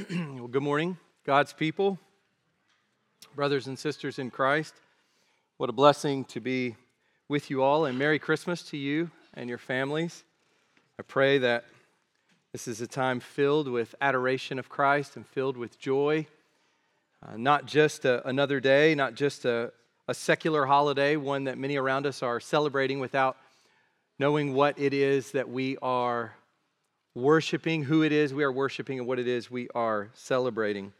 well, good morning, God's people, brothers and sisters in Christ. What a blessing to be with you all, and Merry Christmas to you and your families. I pray that this is a time filled with adoration of Christ and filled with joy. Uh, not just a, another day, not just a, a secular holiday, one that many around us are celebrating without knowing what it is that we are worshiping, who it is we are worshiping, and what it is we are celebrating.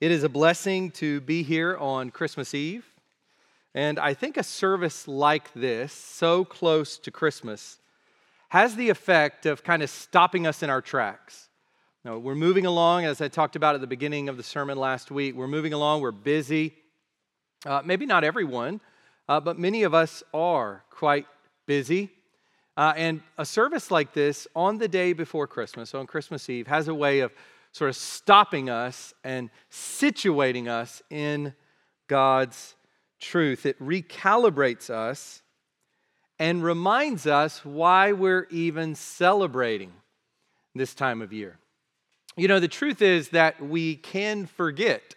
It is a blessing to be here on Christmas Eve. And I think a service like this, so close to Christmas, has the effect of kind of stopping us in our tracks. Now, we're moving along, as I talked about at the beginning of the sermon last week. We're moving along, we're busy. Uh, maybe not everyone, uh, but many of us are quite busy. Uh, and a service like this on the day before Christmas, on Christmas Eve, has a way of sort of stopping us and situating us in God's truth. It recalibrates us and reminds us why we're even celebrating this time of year. You know, the truth is that we can forget.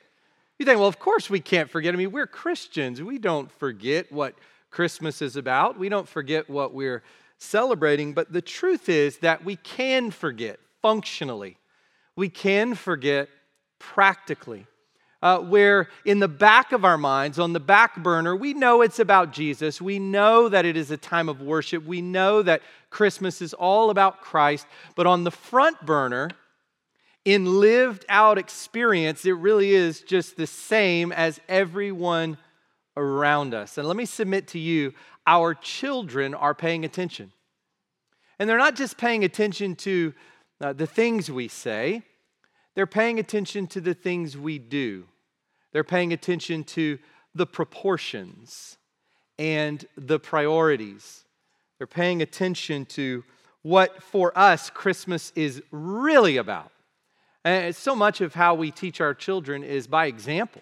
You think, well, of course we can't forget. I mean, we're Christians. We don't forget what Christmas is about, we don't forget what we're celebrating, but the truth is that we can forget functionally, we can forget practically. Uh, where in the back of our minds, on the back burner, we know it's about Jesus. We know that it is a time of worship. We know that Christmas is all about Christ. But on the front burner, in lived out experience, it really is just the same as everyone around us. And let me submit to you our children are paying attention. And they're not just paying attention to uh, the things we say, they're paying attention to the things we do. They're paying attention to the proportions and the priorities. They're paying attention to what for us Christmas is really about. And so much of how we teach our children is by example.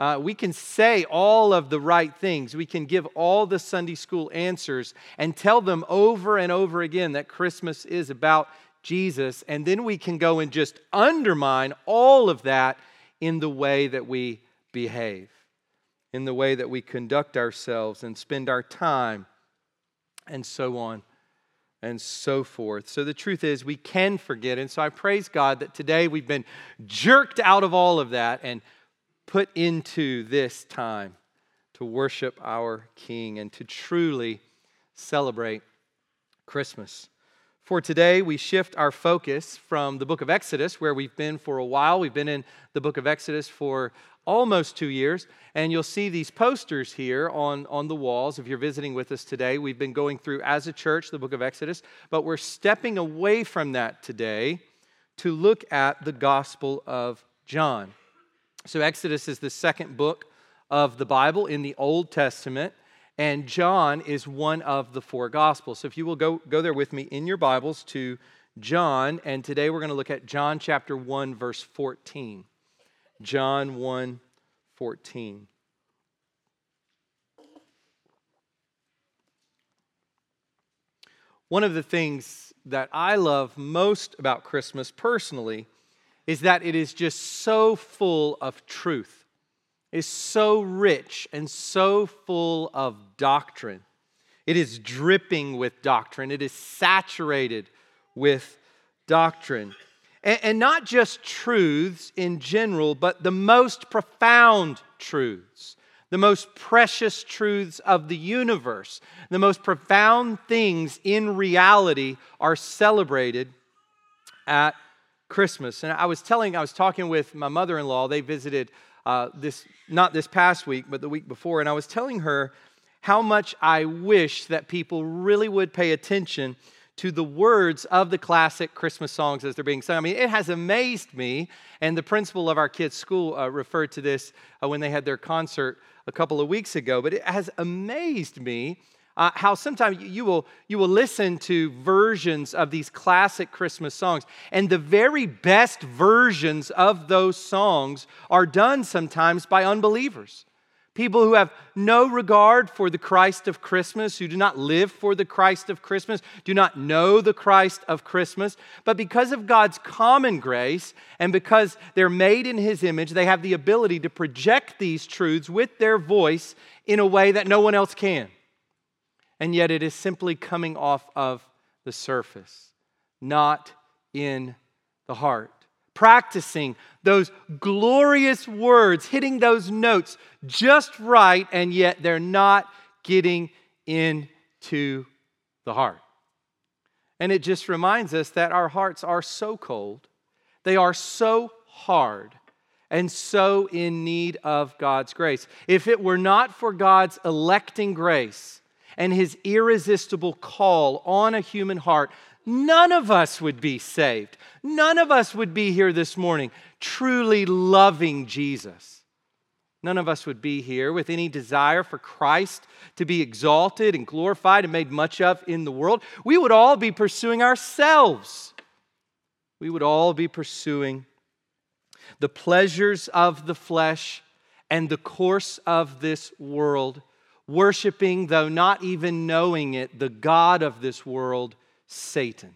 Uh, we can say all of the right things. We can give all the Sunday school answers and tell them over and over again that Christmas is about Jesus. And then we can go and just undermine all of that in the way that we behave, in the way that we conduct ourselves and spend our time, and so on and so forth. So the truth is, we can forget. And so I praise God that today we've been jerked out of all of that and put into this time to worship our King and to truly celebrate Christmas. For today, we shift our focus from the book of Exodus, where we've been for a while. We've been in the book of Exodus for almost two years. And you'll see these posters here on, on the walls if you're visiting with us today. We've been going through, as a church, the book of Exodus, but we're stepping away from that today to look at the Gospel of John. So, Exodus is the second book of the Bible in the Old Testament, and John is one of the four Gospels. So, if you will go, go there with me in your Bibles to John, and today we're going to look at John chapter 1, verse 14. John 1 14. One of the things that I love most about Christmas personally is that it is just so full of truth, is so rich and so full of doctrine. It is dripping with doctrine, it is saturated with doctrine. And, and not just truths in general, but the most profound truths the most precious truths of the universe, the most profound things in reality are celebrated at Christmas. And I was telling, I was talking with my mother in law. They visited uh, this, not this past week, but the week before. And I was telling her how much I wish that people really would pay attention to the words of the classic Christmas songs as they're being sung. I mean, it has amazed me. And the principal of our kids' school uh, referred to this uh, when they had their concert a couple of weeks ago. But it has amazed me uh, how sometimes you will, you will listen to versions of these classic Christmas songs, and the very best versions of those songs are done sometimes by unbelievers. people who have no regard for the Christ of Christmas, who do not live for the Christ of Christmas, do not know the Christ of Christmas. But because of God's common grace and because they're made in His image, they have the ability to project these truths with their voice in a way that no one else can. And yet it is simply coming off of the surface, not in the heart practicing those glorious words, hitting those notes just right, and yet they're not getting into the heart. And it just reminds us that our hearts are so cold, they are so hard, and so in need of God's grace. If it were not for God's electing grace and his irresistible call on a human heart, none of us would be saved. None of us would be here this morning truly loving Jesus. None of us would be here with any desire for Christ to be exalted and glorified and made much of in the world. We would all be pursuing ourselves. We would all be pursuing the pleasures of the flesh and the course of this world, worshiping, though not even knowing it, the God of this world Satan.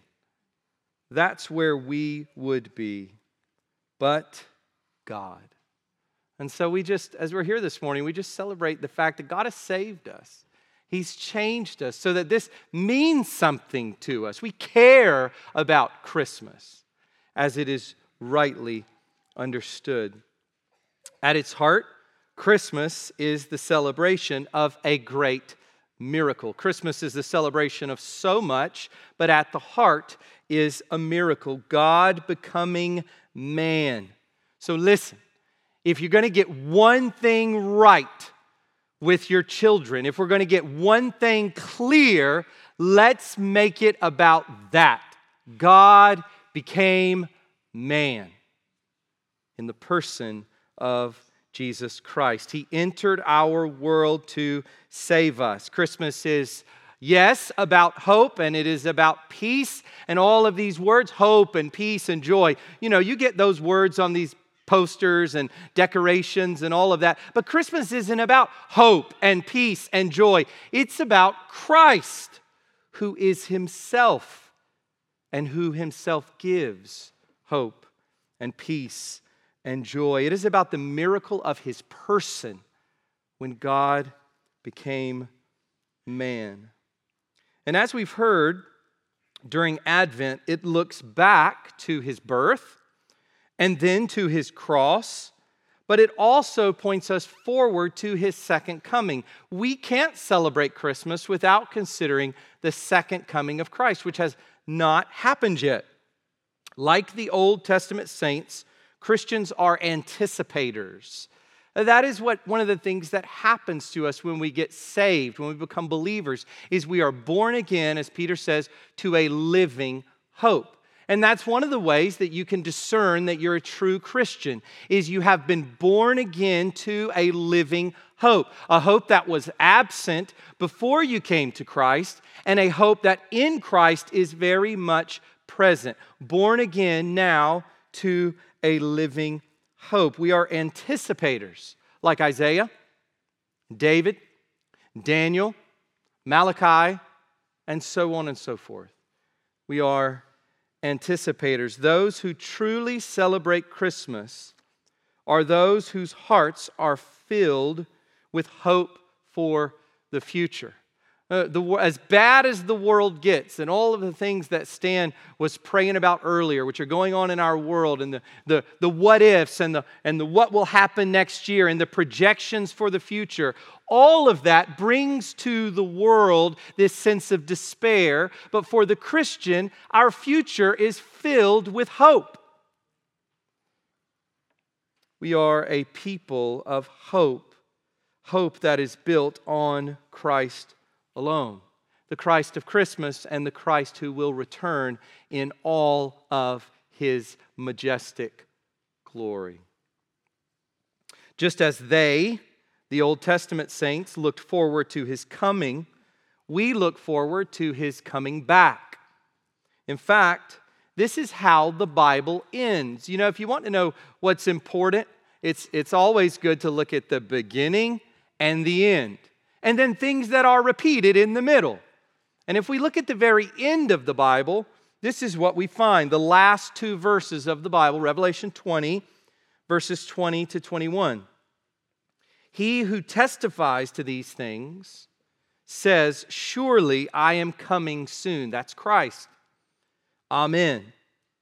That's where we would be, but God. And so we just, as we're here this morning, we just celebrate the fact that God has saved us. He's changed us so that this means something to us. We care about Christmas as it is rightly understood. At its heart, Christmas is the celebration of a great miracle. Christmas is the celebration of so much, but at the heart is a miracle God becoming man. So listen, if you're going to get one thing right with your children, if we're going to get one thing clear, let's make it about that. God became man in the person of Jesus Christ. He entered our world to save us. Christmas is, yes, about hope and it is about peace and all of these words hope and peace and joy. You know, you get those words on these posters and decorations and all of that. But Christmas isn't about hope and peace and joy, it's about Christ, who is Himself and who Himself gives hope and peace and joy. It is about the miracle of his person when God became man. And as we've heard during Advent, it looks back to his birth and then to his cross, but it also points us forward to his second coming. We can't celebrate Christmas without considering the second coming of Christ, which has not happened yet. Like the Old Testament saints, Christians are anticipators. That is what one of the things that happens to us when we get saved, when we become believers, is we are born again, as Peter says, to a living hope. And that's one of the ways that you can discern that you're a true Christian is you have been born again to a living hope, a hope that was absent before you came to Christ and a hope that in Christ is very much present. Born again now to a living hope. We are anticipators, like Isaiah, David, Daniel, Malachi, and so on and so forth. We are anticipators. Those who truly celebrate Christmas are those whose hearts are filled with hope for the future. Uh, the, as bad as the world gets, and all of the things that Stan was praying about earlier, which are going on in our world, and the, the, the what ifs, and the, and the what will happen next year, and the projections for the future, all of that brings to the world this sense of despair. But for the Christian, our future is filled with hope. We are a people of hope, hope that is built on Christ alone the Christ of Christmas and the Christ who will return in all of his majestic glory. Just as they, the Old Testament saints, looked forward to his coming, we look forward to his coming back. In fact, this is how the Bible ends. You know, if you want to know what's important, it's, it's always good to look at the beginning and the end. And then things that are repeated in the middle. And if we look at the very end of the Bible, this is what we find the last two verses of the Bible, Revelation 20, verses 20 to 21. He who testifies to these things says, Surely I am coming soon. That's Christ. Amen.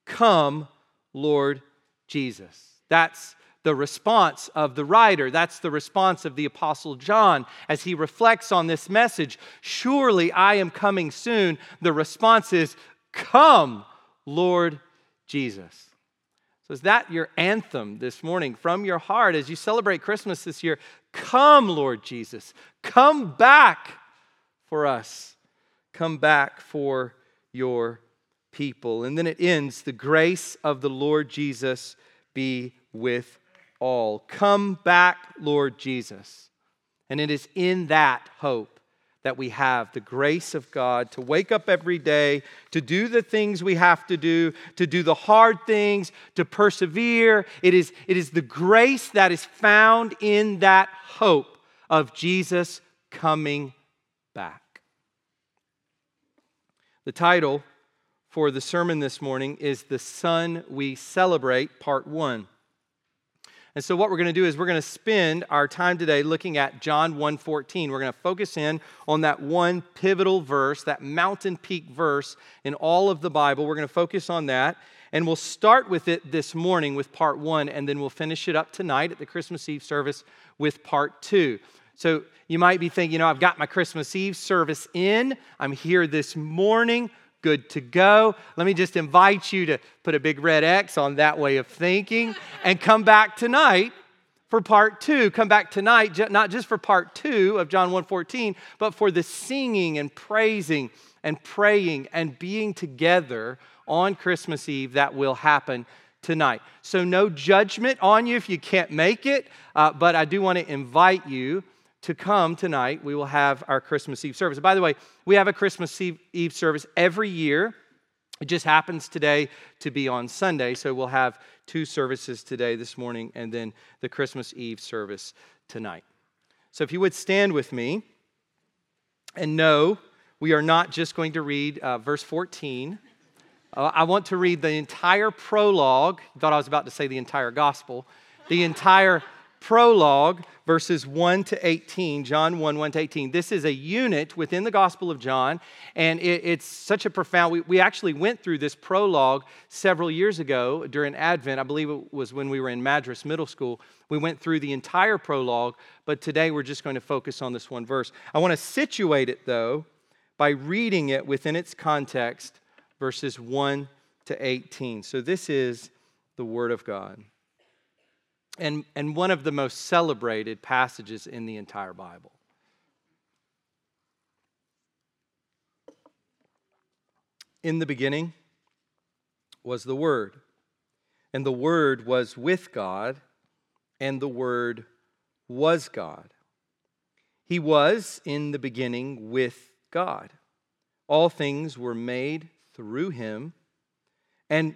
Come, Lord Jesus. That's the response of the writer. That's the response of the Apostle John as he reflects on this message. Surely I am coming soon. The response is, Come, Lord Jesus. So, is that your anthem this morning from your heart as you celebrate Christmas this year? Come, Lord Jesus. Come back for us. Come back for your people. And then it ends the grace of the Lord Jesus be with all. Come back, Lord Jesus. And it is in that hope that we have the grace of God to wake up every day, to do the things we have to do, to do the hard things, to persevere. It is, it is the grace that is found in that hope of Jesus coming back. The title for the sermon this morning is The Son We Celebrate, Part 1. And so what we're going to do is we're going to spend our time today looking at John 1:14. We're going to focus in on that one pivotal verse, that mountain peak verse in all of the Bible. We're going to focus on that. And we'll start with it this morning with part 1 and then we'll finish it up tonight at the Christmas Eve service with part 2. So you might be thinking, you know, I've got my Christmas Eve service in. I'm here this morning good to go. Let me just invite you to put a big red X on that way of thinking and come back tonight for part two. Come back tonight, not just for part two of John 1:14, but for the singing and praising and praying and being together on Christmas Eve that will happen tonight. So, no judgment on you if you can't make it, uh, but I do want to invite you to come tonight. We will have our Christmas Eve service. By the way, we have a Christmas Eve service every year. It just happens today to be on Sunday, so we'll have two services today, this morning, and then the Christmas Eve service tonight. So if you would stand with me and know we are not just going to read uh, verse 14. Uh, I want to read the entire prologue. Thought I was about to say the entire gospel. The entire prologue, verses 1 to 18, John 1, 1 to 18. This is a unit within the Gospel of John, and it, it's such a profound. We, we actually went through this prologue several years ago during Advent. I believe it was when we were in Madras Middle School. We went through the entire prologue, but today we're just going to focus on this one verse. I want to situate it, though, by reading it within its context, verses 1 to 18. So this is the Word of God and, and one of the most celebrated passages in the entire Bible. In the beginning was the Word, and the Word was with God, and the Word was God. He was in the beginning with God. All things were made through him, and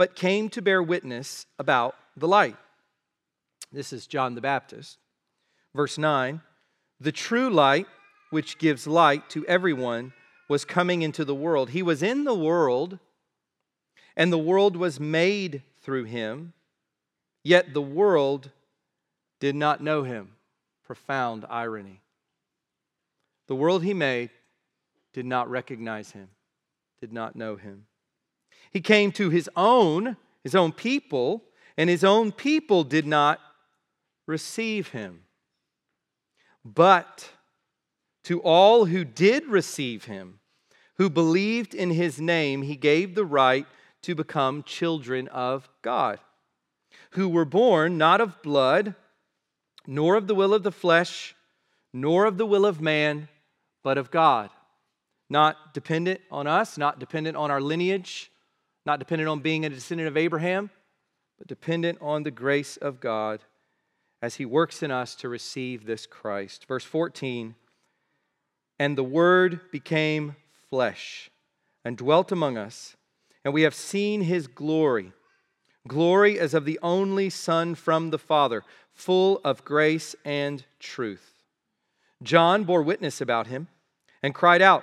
but came to bear witness about the light. This is John the Baptist. Verse 9 The true light, which gives light to everyone, was coming into the world. He was in the world, and the world was made through him, yet the world did not know him. Profound irony. The world he made did not recognize him, did not know him. He came to his own, his own people, and his own people did not receive him. But to all who did receive him, who believed in his name, he gave the right to become children of God, who were born not of blood, nor of the will of the flesh, nor of the will of man, but of God. Not dependent on us, not dependent on our lineage, not dependent on being a descendant of Abraham, but dependent on the grace of God as he works in us to receive this Christ. Verse 14 And the Word became flesh and dwelt among us, and we have seen his glory. Glory as of the only Son from the Father, full of grace and truth. John bore witness about him and cried out,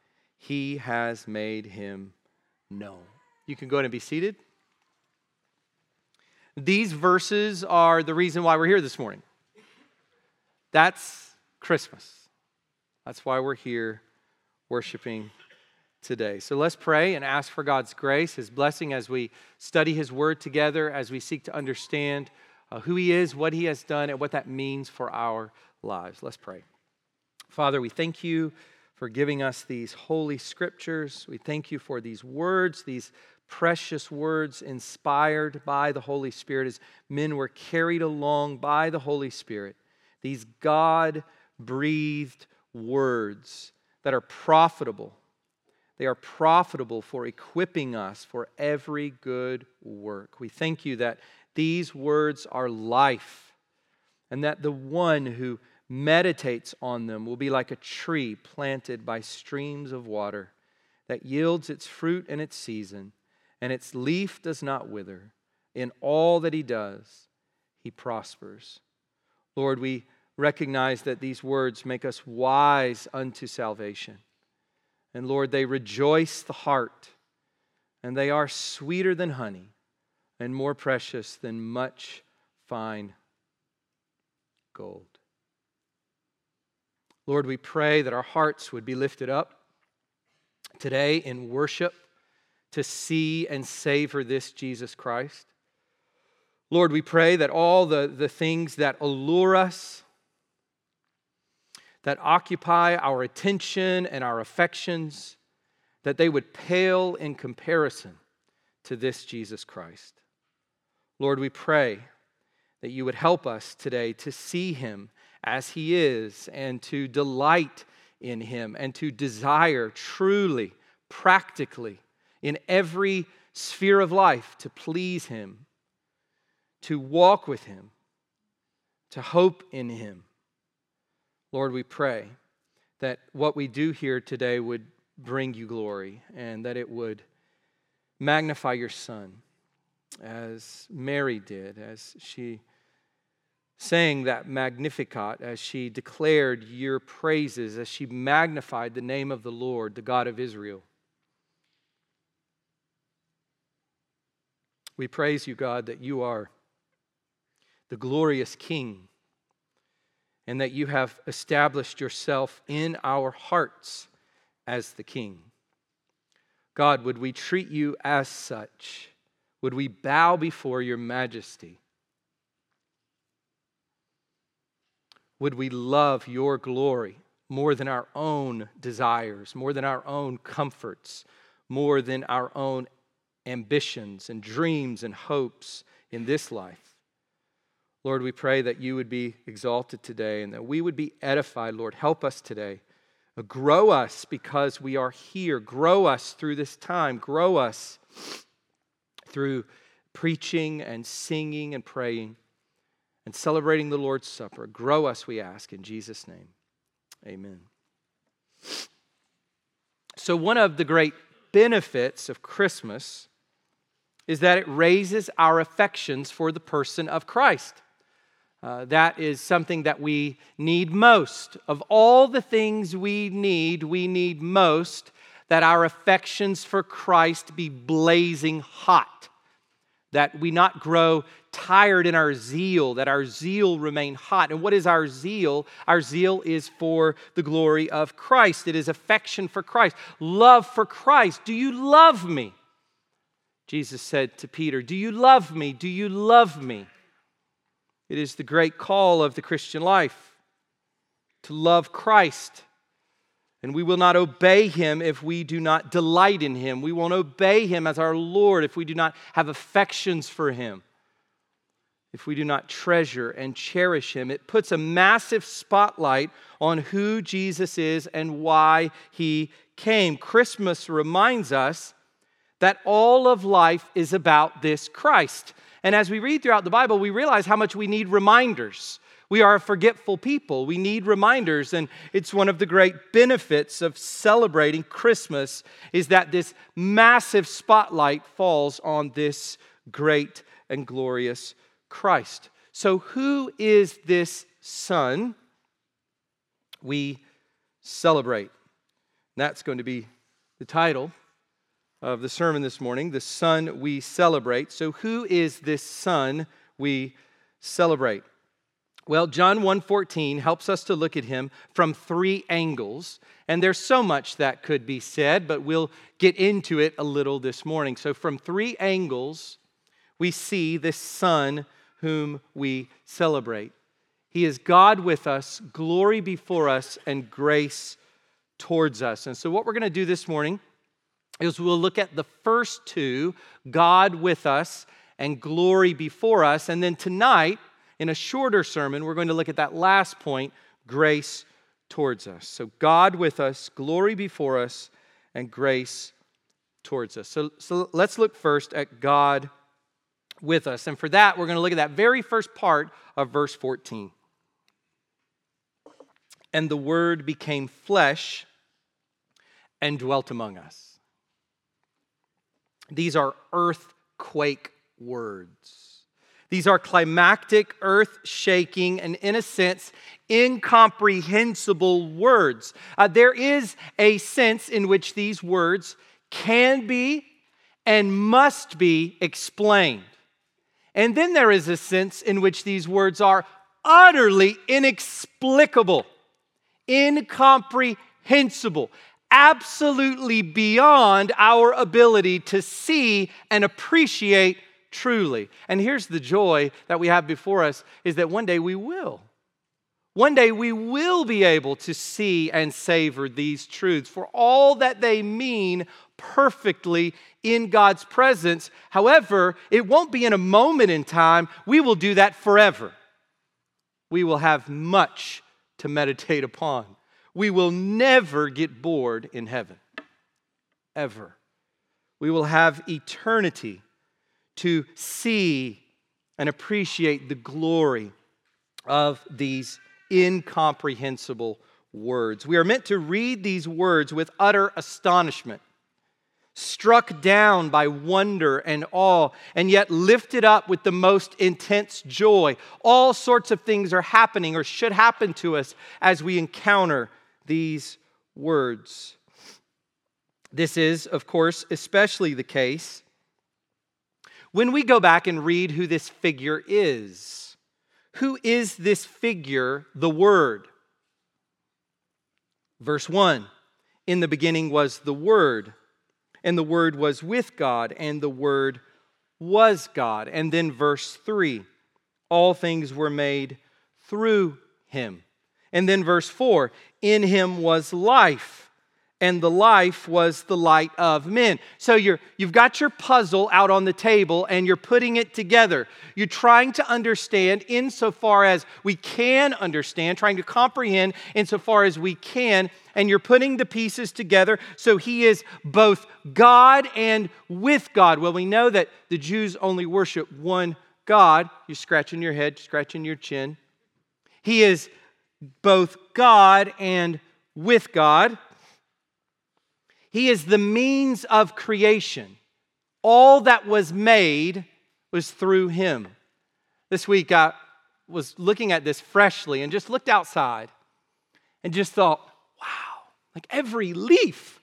he has made him known. You can go ahead and be seated. These verses are the reason why we're here this morning. That's Christmas. That's why we're here worshiping today. So let's pray and ask for God's grace, His blessing as we study His Word together, as we seek to understand uh, who He is, what He has done, and what that means for our lives. Let's pray. Father, we thank you for giving us these holy scriptures. We thank you for these words, these precious words inspired by the Holy Spirit as men were carried along by the Holy Spirit these God breathed words that are profitable. They are profitable for equipping us for every good work. We thank you that these words are life, and that the one who meditates on them will be like a tree planted by streams of water that yields its fruit in its season, and its leaf does not wither. In all that he does, he prospers. Lord, we recognize that these words make us wise unto salvation. And Lord, they rejoice the heart, and they are sweeter than honey and more precious than much fine gold. Lord, we pray that our hearts would be lifted up today in worship to see and savor this Jesus Christ. Lord, we pray that all the, the things that allure us, that occupy our attention and our affections, that they would pale in comparison to this Jesus Christ. Lord, we pray that you would help us today to see him as he is and to delight in him and to desire truly, practically, in every sphere of life to please him to walk with Him, to hope in Him. Lord, we pray that what we do here today would bring you glory and that it would magnify your Son as Mary did, as she sang that Magnificat, as she declared your praises, as she magnified the name of the Lord, the God of Israel. We praise you, God, that you are the glorious King, and that you have established yourself in our hearts as the King. God, would we treat you as such? Would we bow before your majesty? Would we love your glory more than our own desires, more than our own comforts, more than our own ambitions and dreams and hopes in this life? Lord, we pray that you would be exalted today and that we would be edified. Lord, help us today. Grow us because we are here. Grow us through this time. Grow us through preaching and singing and praying and celebrating the Lord's Supper. Grow us, we ask, in Jesus' name. Amen. So, one of the great benefits of Christmas is that it raises our affections for the person of Christ. Uh, that is something that we need most. Of all the things we need, we need most that our affections for Christ be blazing hot, that we not grow tired in our zeal, that our zeal remain hot. And what is our zeal? Our zeal is for the glory of Christ, it is affection for Christ, love for Christ. Do you love me? Jesus said to Peter, Do you love me? Do you love me? It is the great call of the Christian life to love Christ. And we will not obey him if we do not delight in him. We won't obey him as our Lord if we do not have affections for him, if we do not treasure and cherish him. It puts a massive spotlight on who Jesus is and why he came. Christmas reminds us that all of life is about this Christ. And as we read throughout the Bible, we realize how much we need reminders. We are a forgetful people. We need reminders, and it's one of the great benefits of celebrating Christmas is that this massive spotlight falls on this great and glorious Christ. So, who is this Son we celebrate? that's going to be the title of the sermon this morning, the Son we celebrate. So, who is this Son we celebrate? Well, John 1:14 helps us to look at him from three angles, and there's so much that could be said, but we'll get into it a little this morning. So from three angles, we see this son whom we celebrate. He is God with us, glory before us, and grace towards us. And so what we're going to do this morning is we'll look at the first two God with us and glory before us. And then tonight, in a shorter sermon, we're going to look at that last point grace towards us. So, God with us, glory before us, and grace towards us. So, so let's look first at God with us. And for that, we're going to look at that very first part of verse 14. And the Word became flesh and dwelt among us. These are earthquake words. These are climactic, earth shaking, and in a sense, incomprehensible words. Uh, there is a sense in which these words can be and must be explained. And then there is a sense in which these words are utterly inexplicable, incomprehensible absolutely beyond our ability to see and appreciate truly. And here's the joy that we have before us is that one day we will. One day we will be able to see and savor these truths for all that they mean perfectly in God's presence. However, it won't be in a moment in time. We will do that forever. We will have much to meditate upon. We will never get bored in heaven, ever. We will have eternity to see and appreciate the glory of these incomprehensible words. We are meant to read these words with utter astonishment, struck down by wonder and awe, and yet lifted up with the most intense joy. All sorts of things are happening or should happen to us as we encounter these words. This is, of course, especially the case when we go back and read who this figure is. Who is this figure, the Word? Verse 1 In the beginning was the Word, and the Word was with God, and the Word was God. And then verse 3 All things were made through him. And then verse 4 In him was life, and the life was the light of men. So you're, you've got your puzzle out on the table and you're putting it together. You're trying to understand insofar as we can understand, trying to comprehend insofar as we can, and you're putting the pieces together. So he is both God and with God. Well, we know that the Jews only worship one God. You're scratching your head, scratching your chin. He is both God and with God. He is the means of creation. All that was made was through him. This week I was looking at this freshly and just looked outside and just thought, wow, like every leaf,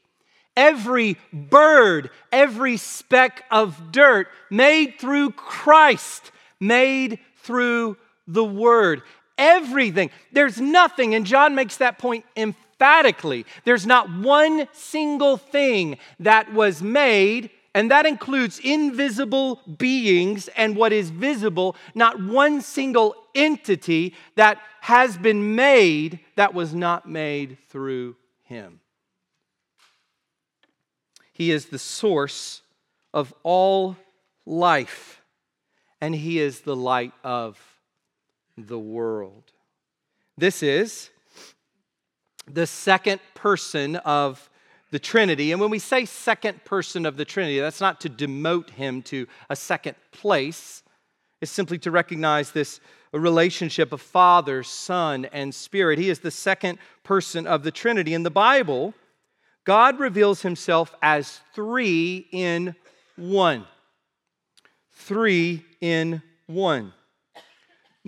every bird, every speck of dirt made through Christ made through the Word. Everything. There's nothing, and John makes that point emphatically. There's not one single thing that was made, and that includes invisible beings and what is visible, not one single entity that has been made that was not made through him. He is the source of all life, and He is the light of the world. This is the second person of the Trinity. And when we say second person of the Trinity, that's not to demote him to a second place, it's simply to recognize this relationship of Father, Son, and Spirit. He is the second person of the Trinity. In the Bible, God reveals himself as three in one. Three in one.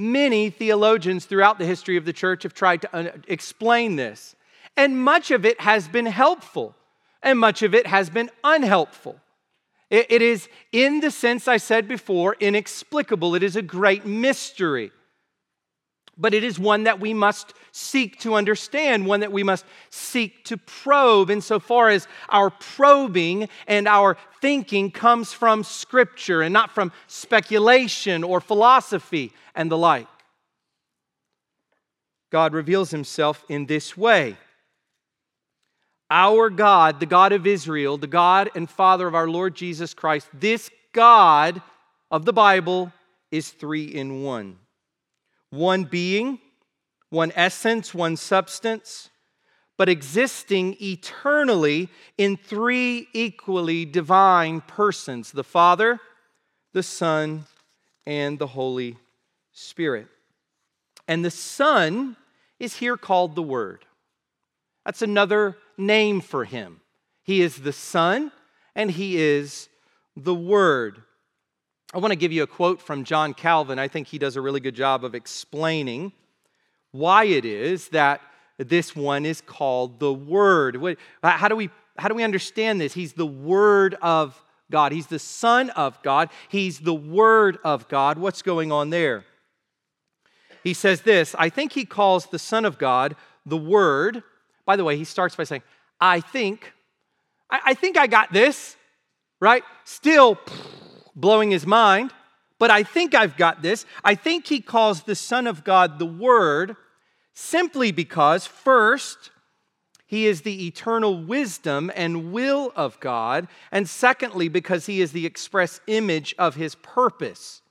Many theologians throughout the history of the church have tried to uh, explain this, and much of it has been helpful, and much of it has been unhelpful. It is, in the sense I said before, inexplicable. It is a great mystery but it is one that we must seek to understand, one that we must seek to probe, insofar as our probing and our thinking comes from Scripture and not from speculation or philosophy and the like. God reveals himself in this way. Our God, the God of Israel, the God and Father of our Lord Jesus Christ, this God of the Bible is three in one one being, one essence, one substance, but existing eternally in three equally divine persons the Father, the Son, and the Holy Spirit. And the Son is here called the Word. That's another name for him. He is the Son and he is the Word. I want to give you a quote from John Calvin. I think he does a really good job of explaining why it is that this one is called the Word. How do we, how do we understand this? He's the Word of God, He's the Son of God, He's the Word of God. What's going on there? He says this I think he calls the Son of God the Word. By the way, he starts by saying, I think, I, I think I got this, right? Still, blowing his mind, but I think I've got this. I think he calls the Son of God the Word simply because, first, he is the eternal wisdom and will of God, and secondly, because he is the express image of his purpose.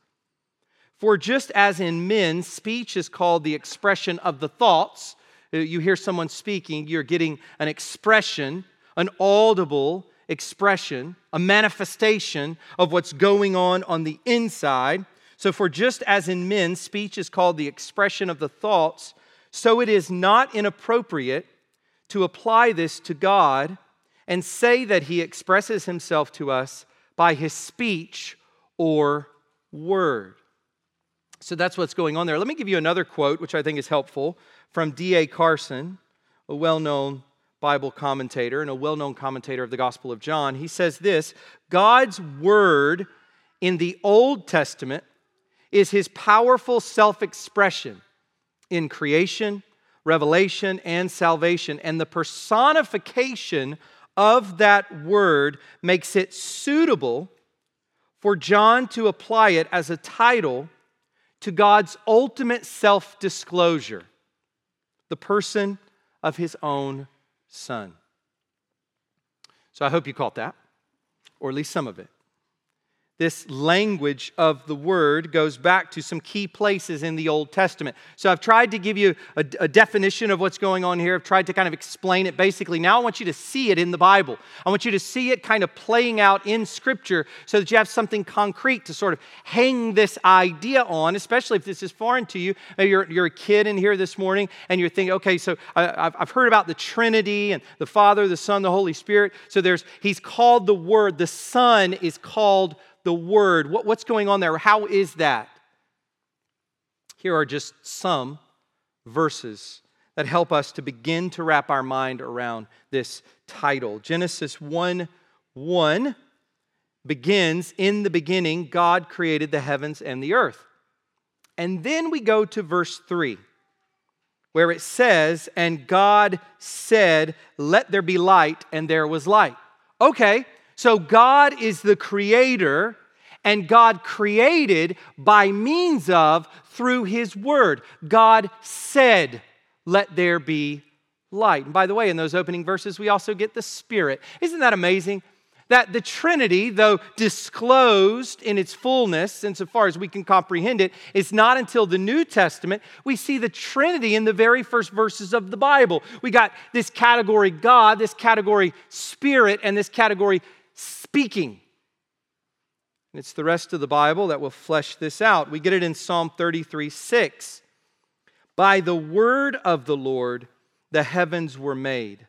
For just as in men, speech is called the expression of the thoughts, you hear someone speaking, you're getting an expression, an audible expression, a manifestation of what's going on on the inside. So, for just as in men, speech is called the expression of the thoughts, so it is not inappropriate to apply this to God and say that He expresses Himself to us by His speech or word. So that's what's going on there. Let me give you another quote, which I think is helpful, from D.A. Carson, a well known Bible commentator and a well known commentator of the Gospel of John, he says this God's word in the Old Testament is his powerful self expression in creation, revelation, and salvation. And the personification of that word makes it suitable for John to apply it as a title to God's ultimate self disclosure, the person of his own son. So I hope you caught that, or at least some of it this language of the word goes back to some key places in the Old Testament. So I've tried to give you a, a, definition of what's going on here. I've tried to kind of explain it basically. Now I want you to see it in the Bible. I want you to see it kind of playing out in Scripture so that you have something concrete to sort of hang this idea on, especially if this is foreign to you. Maybe you're, you're a kid in here this morning and you're thinking, okay, so I, I've heard about the Trinity and the Father, the Son, the Holy Spirit. So there's, he's called the Word. The Son is called the Word. What, what's going on there? How is that? Here are just some verses that help us to begin to wrap our mind around this title. Genesis 1 1 begins In the beginning, God created the heavens and the earth. And then we go to verse 3, where it says, And God said, Let there be light, and there was light. Okay, so God is the creator, and God created by means of, through his word. God said, Let there be light. And by the way, in those opening verses, we also get the Spirit. Isn't that amazing? that the Trinity, though disclosed in its fullness, insofar as we can comprehend it, is not until the New Testament we see the Trinity in the very first verses of the Bible. We got this category God, this category Spirit, and this category speaking. And it's the rest of the Bible that will flesh this out. We get it in Psalm 33 6. By the word of the Lord, the heavens were made,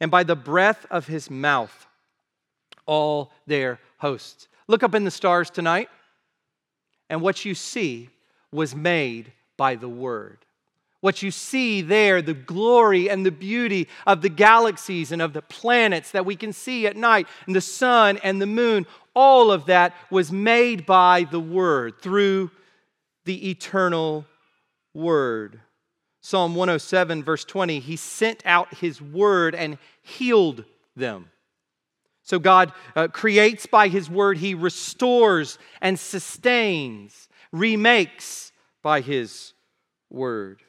and by the breath of his mouth, all their hosts. Look up in the stars tonight, and what you see was made by the Word. What you see there, the glory and the beauty of the galaxies and of the planets that we can see at night, and the sun and the moon, all of that was made by the Word through the eternal Word. Psalm 107, verse 20, He sent out His Word and healed them. So God uh, creates by His word, He restores and sustains, remakes by His word.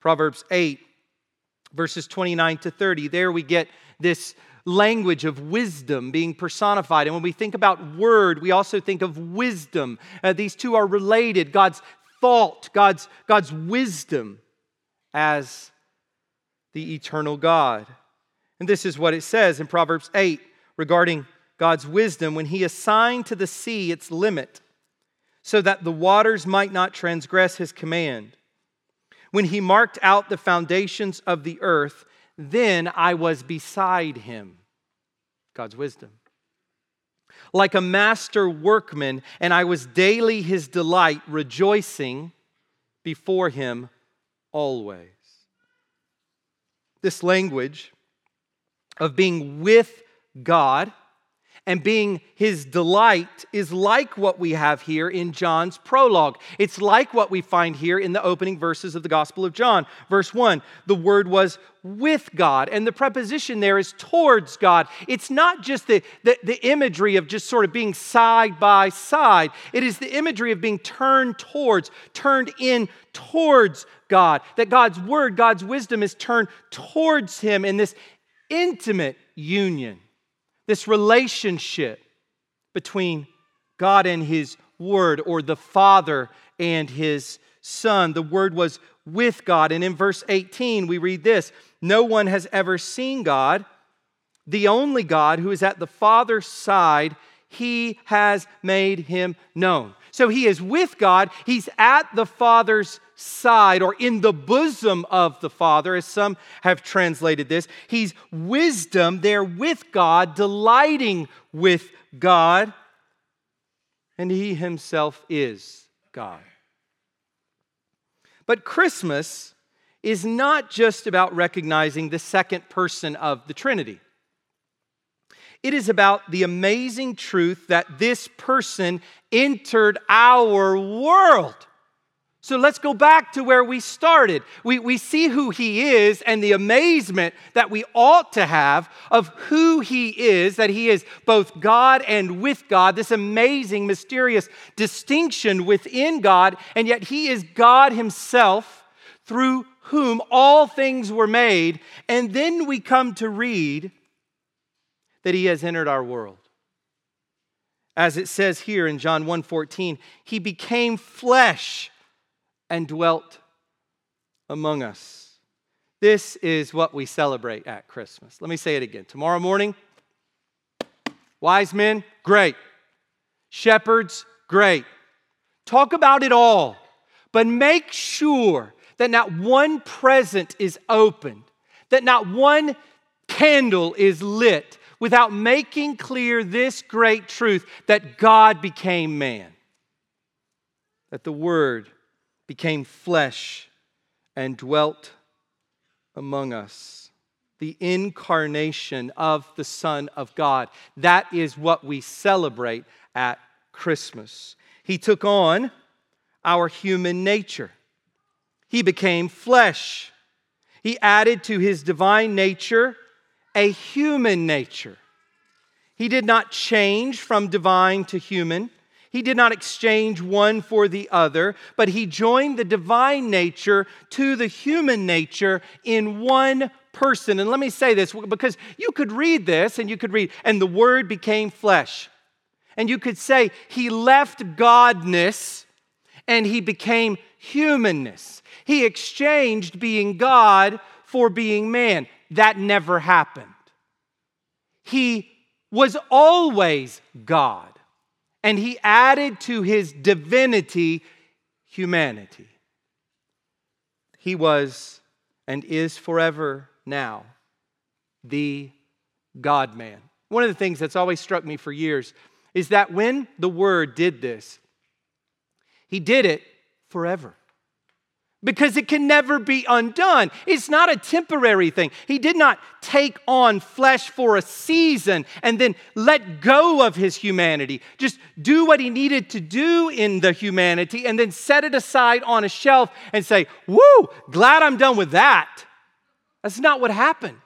Proverbs 8, verses 29 to 30. There we get this language of wisdom being personified. And when we think about word, we also think of wisdom. Uh, these two are related God's thought, God's, God's wisdom as the eternal God. And this is what it says in Proverbs 8 regarding God's wisdom when he assigned to the sea its limit so that the waters might not transgress his command. When he marked out the foundations of the earth, then I was beside him. God's wisdom. Like a master workman, and I was daily his delight, rejoicing before him always. This language of being with God and being his delight is like what we have here in John's prologue. It's like what we find here in the opening verses of the Gospel of John. Verse 1 the Word was with God, and the preposition there is towards God. It's not just the, the, the imagery of just sort of being side by side, it is the imagery of being turned towards, turned in towards God. That God's Word, God's wisdom is turned towards Him in this intimate union this relationship between God and His Word, or the Father and His Son. The Word was with God. And in verse 18, we read this No one has ever seen God, the only God who is at the Father's side, He has made Him known. So he is with God, he's at the Father's side or in the bosom of the Father, as some have translated this. He's wisdom there with God, delighting with God, and he himself is God. But Christmas is not just about recognizing the second person of the Trinity. It is about the amazing truth that this person entered our world. So let's go back to where we started. We, we see who he is and the amazement that we ought to have of who he is, that he is both God and with God, this amazing, mysterious distinction within God, and yet he is God himself through whom all things were made. And then we come to read that he has entered our world. As it says here in John 1:14, he became flesh and dwelt among us. This is what we celebrate at Christmas. Let me say it again. Tomorrow morning, wise men, great. Shepherds, great. Talk about it all, but make sure that not one present is opened, that not one candle is lit without making clear this great truth that God became man, that the Word became flesh and dwelt among us. The incarnation of the Son of God. That is what we celebrate at Christmas. He took on our human nature. He became flesh. He added to his divine nature a human nature. He did not change from divine to human. He did not exchange one for the other, but he joined the divine nature to the human nature in one person. And let me say this because you could read this and you could read, and the word became flesh. And you could say he left godness and he became humanness. He exchanged being God for being man. That never happened. He was always God and he added to his divinity humanity. He was and is forever now the God man. One of the things that's always struck me for years is that when the Word did this, He did it forever because it can never be undone. It's not a temporary thing. He did not take on flesh for a season and then let go of his humanity. Just do what he needed to do in the humanity and then set it aside on a shelf and say, Woo, glad I'm done with that. That's not what happened.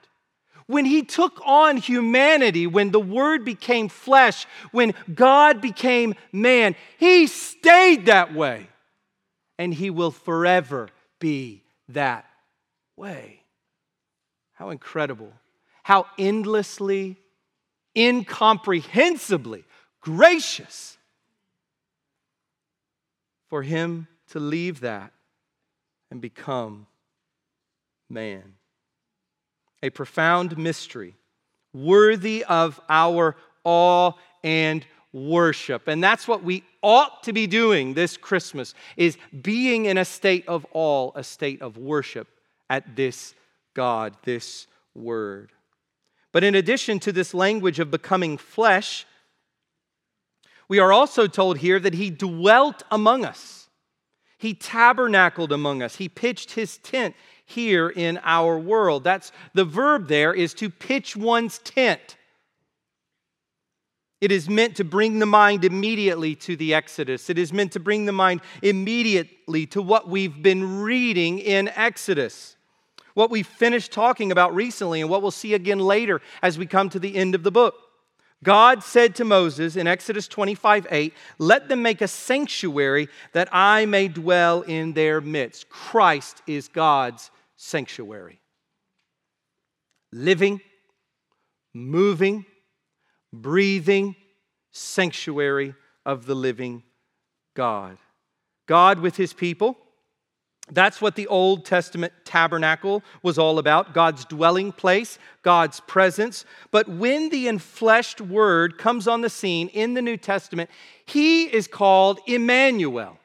When he took on humanity, when the Word became flesh, when God became man, he stayed that way and he will forever be that way. How incredible. How endlessly, incomprehensibly gracious for him to leave that and become man. A profound mystery worthy of our awe and worship. And that's what we ought to be doing this Christmas is being in a state of awe, a state of worship at this God, this word. But in addition to this language of becoming flesh, we are also told here that he dwelt among us. He tabernacled among us. He pitched his tent here in our world. That's the verb there is to pitch one's tent. It is meant to bring the mind immediately to the Exodus. It is meant to bring the mind immediately to what we've been reading in Exodus, what we finished talking about recently, and what we'll see again later as we come to the end of the book. God said to Moses in Exodus 25 8, Let them make a sanctuary that I may dwell in their midst. Christ is God's sanctuary. Living, moving, breathing sanctuary of the living God. God with his people. That's what the Old Testament tabernacle was all about God's dwelling place, God's presence. But when the enfleshed word comes on the scene in the New Testament, he is called Emmanuel.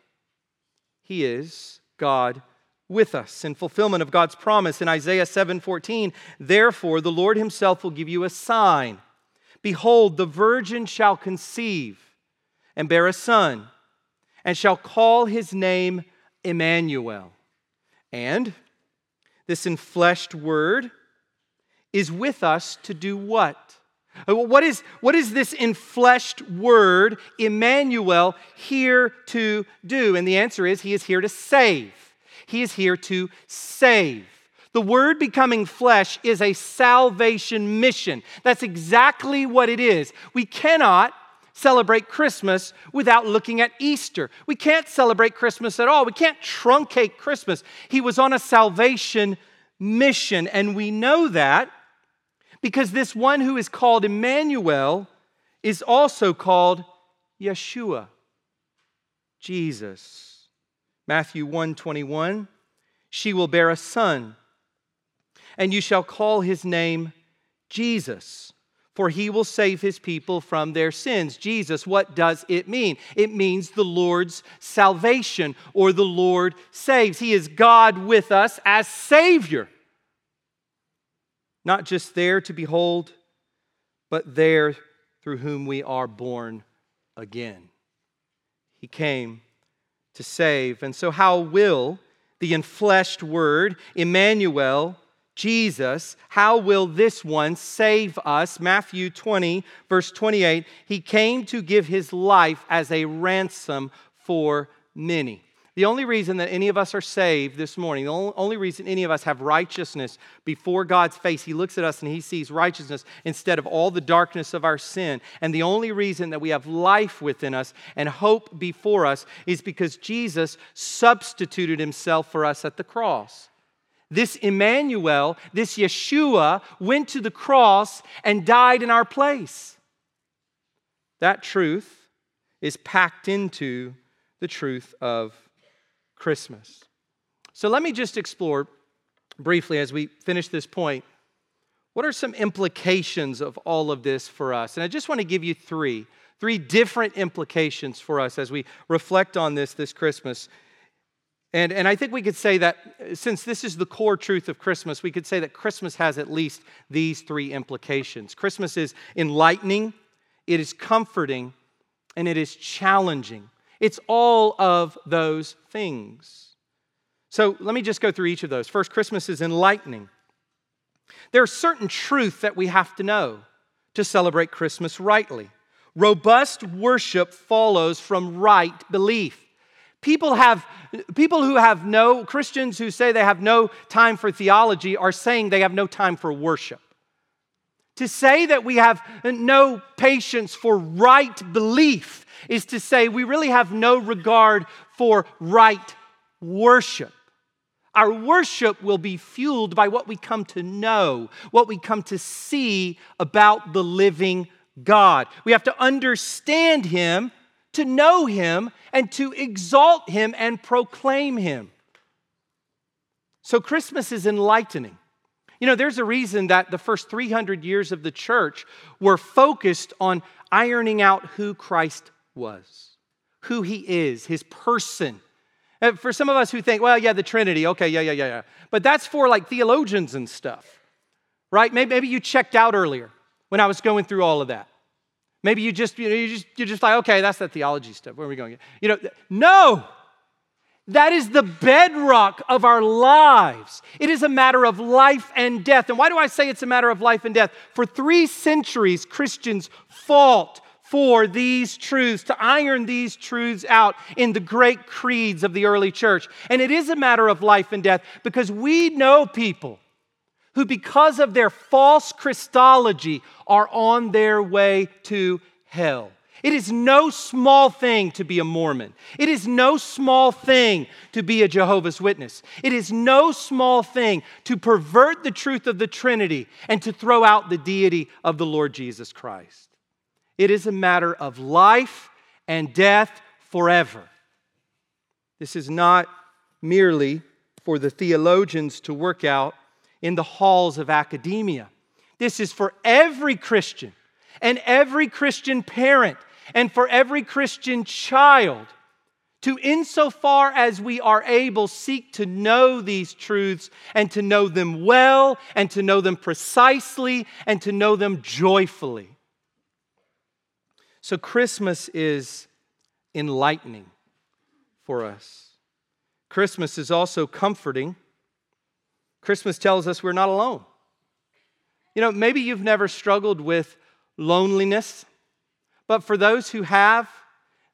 He is God with us in fulfillment of God's promise in Isaiah 7:14. Therefore, the Lord himself will give you a sign. Behold, the virgin shall conceive and bear a son, and shall call his name Emmanuel. And this enfleshed word is with us to do what? Uh, what is, what is this enfleshed word, Emmanuel, here to do? And the answer is he is here to save. He is here to save. The Word becoming flesh is a salvation mission. That's exactly what it is. We cannot celebrate Christmas without looking at Easter. We can't celebrate Christmas at all. We can't truncate Christmas. He was on a salvation mission, and we know that because this one who is called Emmanuel is also called Yeshua, Jesus. Matthew 121, she will bear a son and you shall call his name Jesus, for he will save his people from their sins. Jesus, what does it mean? It means the Lord's salvation or the Lord saves. He is God with us as Savior. Not just there to behold, but there through whom we are born again. He came to save. And so, how will the enfleshed word, Emmanuel, Jesus, how will this one save us? Matthew 20, verse 28. He came to give his life as a ransom for many. The only reason that any of us are saved this morning, the only reason any of us have righteousness before God's face, He looks at us and He sees righteousness instead of all the darkness of our sin. And the only reason that we have life within us and hope before us is because Jesus substituted Himself for us at the cross. This Emmanuel, this Yeshua, went to the cross and died in our place. That truth is packed into the truth of Christmas. So let me just explore briefly as we finish this point what are some implications of all of this for us? And I just want to give you three, three different implications for us as we reflect on this this Christmas. And, and I think we could say that since this is the core truth of Christmas, we could say that Christmas has at least these three implications. Christmas is enlightening, it is comforting, and it is challenging. It's all of those things. So let me just go through each of those. First, Christmas is enlightening. There are certain truths that we have to know to celebrate Christmas rightly. Robust worship follows from right belief. People have people who have no Christians who say they have no time for theology are saying they have no time for worship. To say that we have no patience for right belief is to say we really have no regard for right worship. Our worship will be fueled by what we come to know, what we come to see about the living God. We have to understand Him, to know Him, and to exalt Him and proclaim Him. So, Christmas is enlightening. You know, there's a reason that the first 300 years of the church were focused on ironing out who Christ was, who he is, his person. And for some of us who think, well, yeah, the Trinity, okay, yeah, yeah, yeah, yeah. But that's for like theologians and stuff, right? Maybe, maybe you checked out earlier when I was going through all of that. Maybe you just, you know, you just, you're just like, okay, that's the theology stuff. Where are we going? You know, no. That is the bedrock of our lives. It is a matter of life and death. And why do I say it's a matter of life and death? For three centuries, Christians fought for these truths, to iron these truths out in the great creeds of the early church. And it is a matter of life and death because we know people who, because of their false Christology, are on their way to hell. It is no small thing to be a Mormon. It is no small thing to be a Jehovah's Witness. It is no small thing to pervert the truth of the Trinity and to throw out the deity of the Lord Jesus Christ. It is a matter of life and death forever. This is not merely for the theologians to work out in the halls of academia. This is for every Christian and every Christian parent and for every Christian child to, insofar as we are able, seek to know these truths and to know them well and to know them precisely and to know them joyfully. So, Christmas is enlightening for us. Christmas is also comforting. Christmas tells us we're not alone. You know, maybe you've never struggled with loneliness, but for those who have,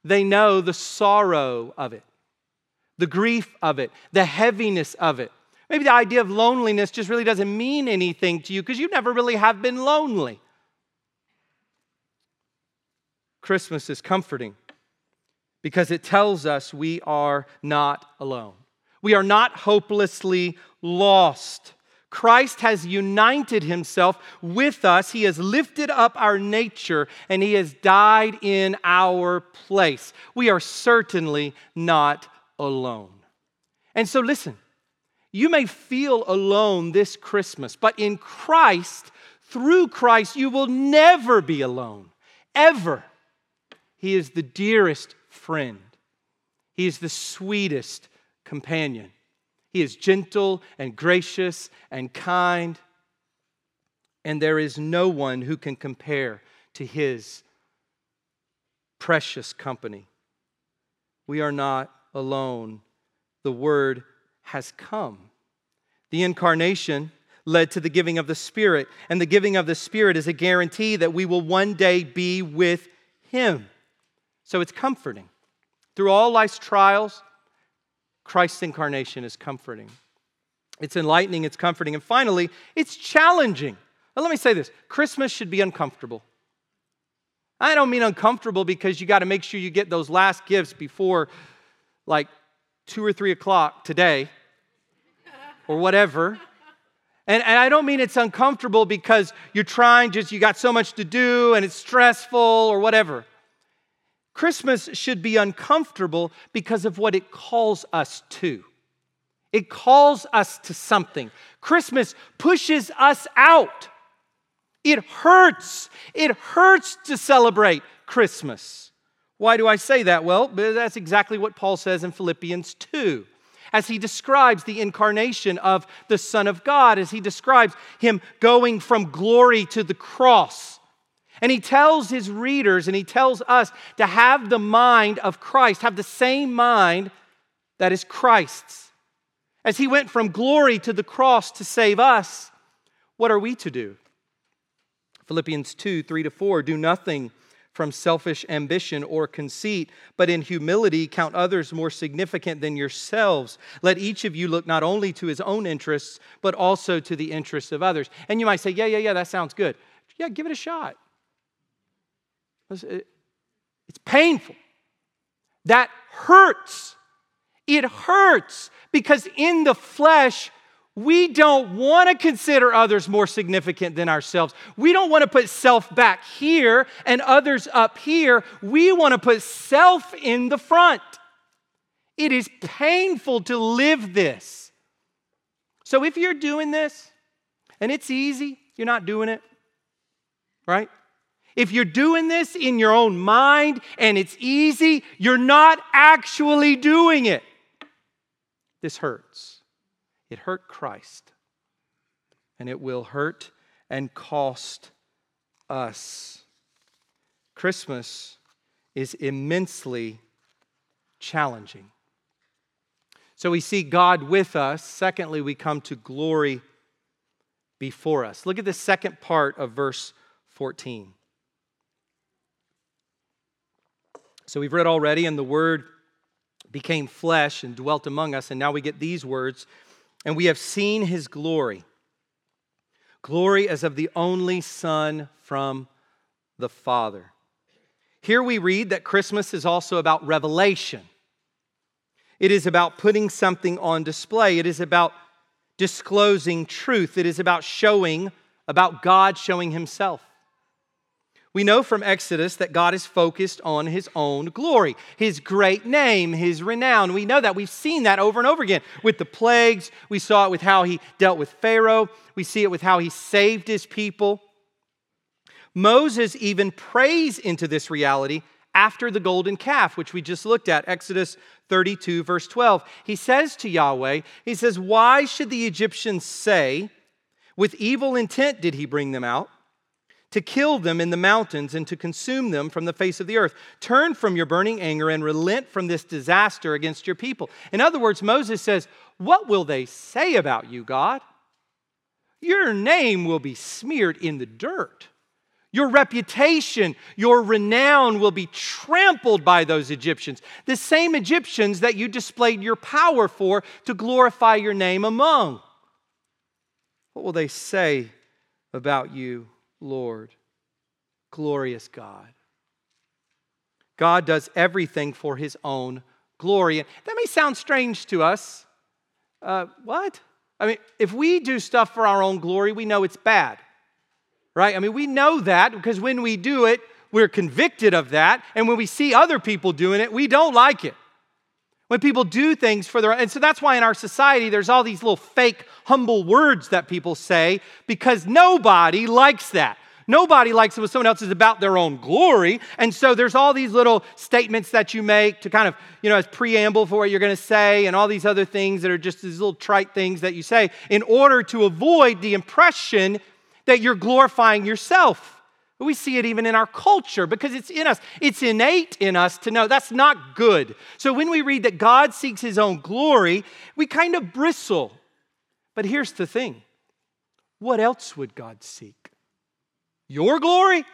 they know the sorrow of it, the grief of it, the heaviness of it. Maybe the idea of loneliness just really doesn't mean anything to you because you never really have been lonely. Christmas is comforting because it tells us we are not alone. We are not hopelessly lost. Christ has united himself with us. He has lifted up our nature and he has died in our place. We are certainly not alone. And so, listen, you may feel alone this Christmas, but in Christ, through Christ, you will never be alone, ever. He is the dearest friend. He is the sweetest companion. He is gentle and gracious and kind. And there is no one who can compare to his precious company. We are not alone. The Word has come. The incarnation led to the giving of the Spirit, and the giving of the Spirit is a guarantee that we will one day be with Him. So it's comforting. Through all life's trials, Christ's incarnation is comforting. It's enlightening, it's comforting, and finally, it's challenging. Now, let me say this Christmas should be uncomfortable. I don't mean uncomfortable because you got to make sure you get those last gifts before like two or three o'clock today or whatever. And, and I don't mean it's uncomfortable because you're trying, just you got so much to do and it's stressful or whatever. Christmas should be uncomfortable because of what it calls us to. It calls us to something. Christmas pushes us out. It hurts. It hurts to celebrate Christmas. Why do I say that? Well, that's exactly what Paul says in Philippians 2 as he describes the incarnation of the Son of God, as he describes him going from glory to the cross. And he tells his readers and he tells us to have the mind of Christ, have the same mind that is Christ's. As he went from glory to the cross to save us, what are we to do? Philippians 2 3 to 4 do nothing from selfish ambition or conceit, but in humility count others more significant than yourselves. Let each of you look not only to his own interests, but also to the interests of others. And you might say, Yeah, yeah, yeah, that sounds good. Yeah, give it a shot. Uh, it's painful. That hurts. It hurts because in the flesh, we don't want to consider others more significant than ourselves. We don't want to put self back here and others up here. We want to put self in the front. It is painful to live this. So if you're doing this and it's easy, you're not doing it, right? If you're doing this in your own mind and it's easy, you're not actually doing it. This hurts. It hurt Christ, and it will hurt and cost us. Christmas is immensely challenging. So we see God with us. Secondly, we come to glory before us. Look at the second part of verse 14. So we've read already, and the Word became flesh and dwelt among us, and now we get these words and we have seen his glory glory as of the only Son from the Father. Here we read that Christmas is also about revelation. It is about putting something on display. It is about disclosing truth. It is about showing, about God showing Himself. We know from Exodus that God is focused on his own glory, his great name, his renown. We know that. We've seen that over and over again with the plagues. We saw it with how he dealt with Pharaoh, we see it with how he saved his people. Moses even prays into this reality after the golden calf, which we just looked at, Exodus 32, verse 12. He says to Yahweh, He says, Why should the Egyptians say, with evil intent did he bring them out? To kill them in the mountains and to consume them from the face of the earth. Turn from your burning anger and relent from this disaster against your people. In other words, Moses says, What will they say about you, God? Your name will be smeared in the dirt. Your reputation, your renown will be trampled by those Egyptians, the same Egyptians that you displayed your power for to glorify your name among. What will they say about you? Lord, glorious God. God does everything for his own glory. And that may sound strange to us. Uh, what? I mean, if we do stuff for our own glory, we know it's bad, right? I mean, we know that because when we do it, we're convicted of that. And when we see other people doing it, we don't like it. When people do things for their own, and so that's why in our society there's all these little fake humble words that people say because nobody likes that. Nobody likes it when someone else is about their own glory. And so there's all these little statements that you make to kind of, you know, as preamble for what you're going to say, and all these other things that are just these little trite things that you say in order to avoid the impression that you're glorifying yourself. We see it even in our culture because it's in us. It's innate in us to know that's not good. So when we read that God seeks his own glory, we kind of bristle. But here's the thing what else would God seek? Your glory?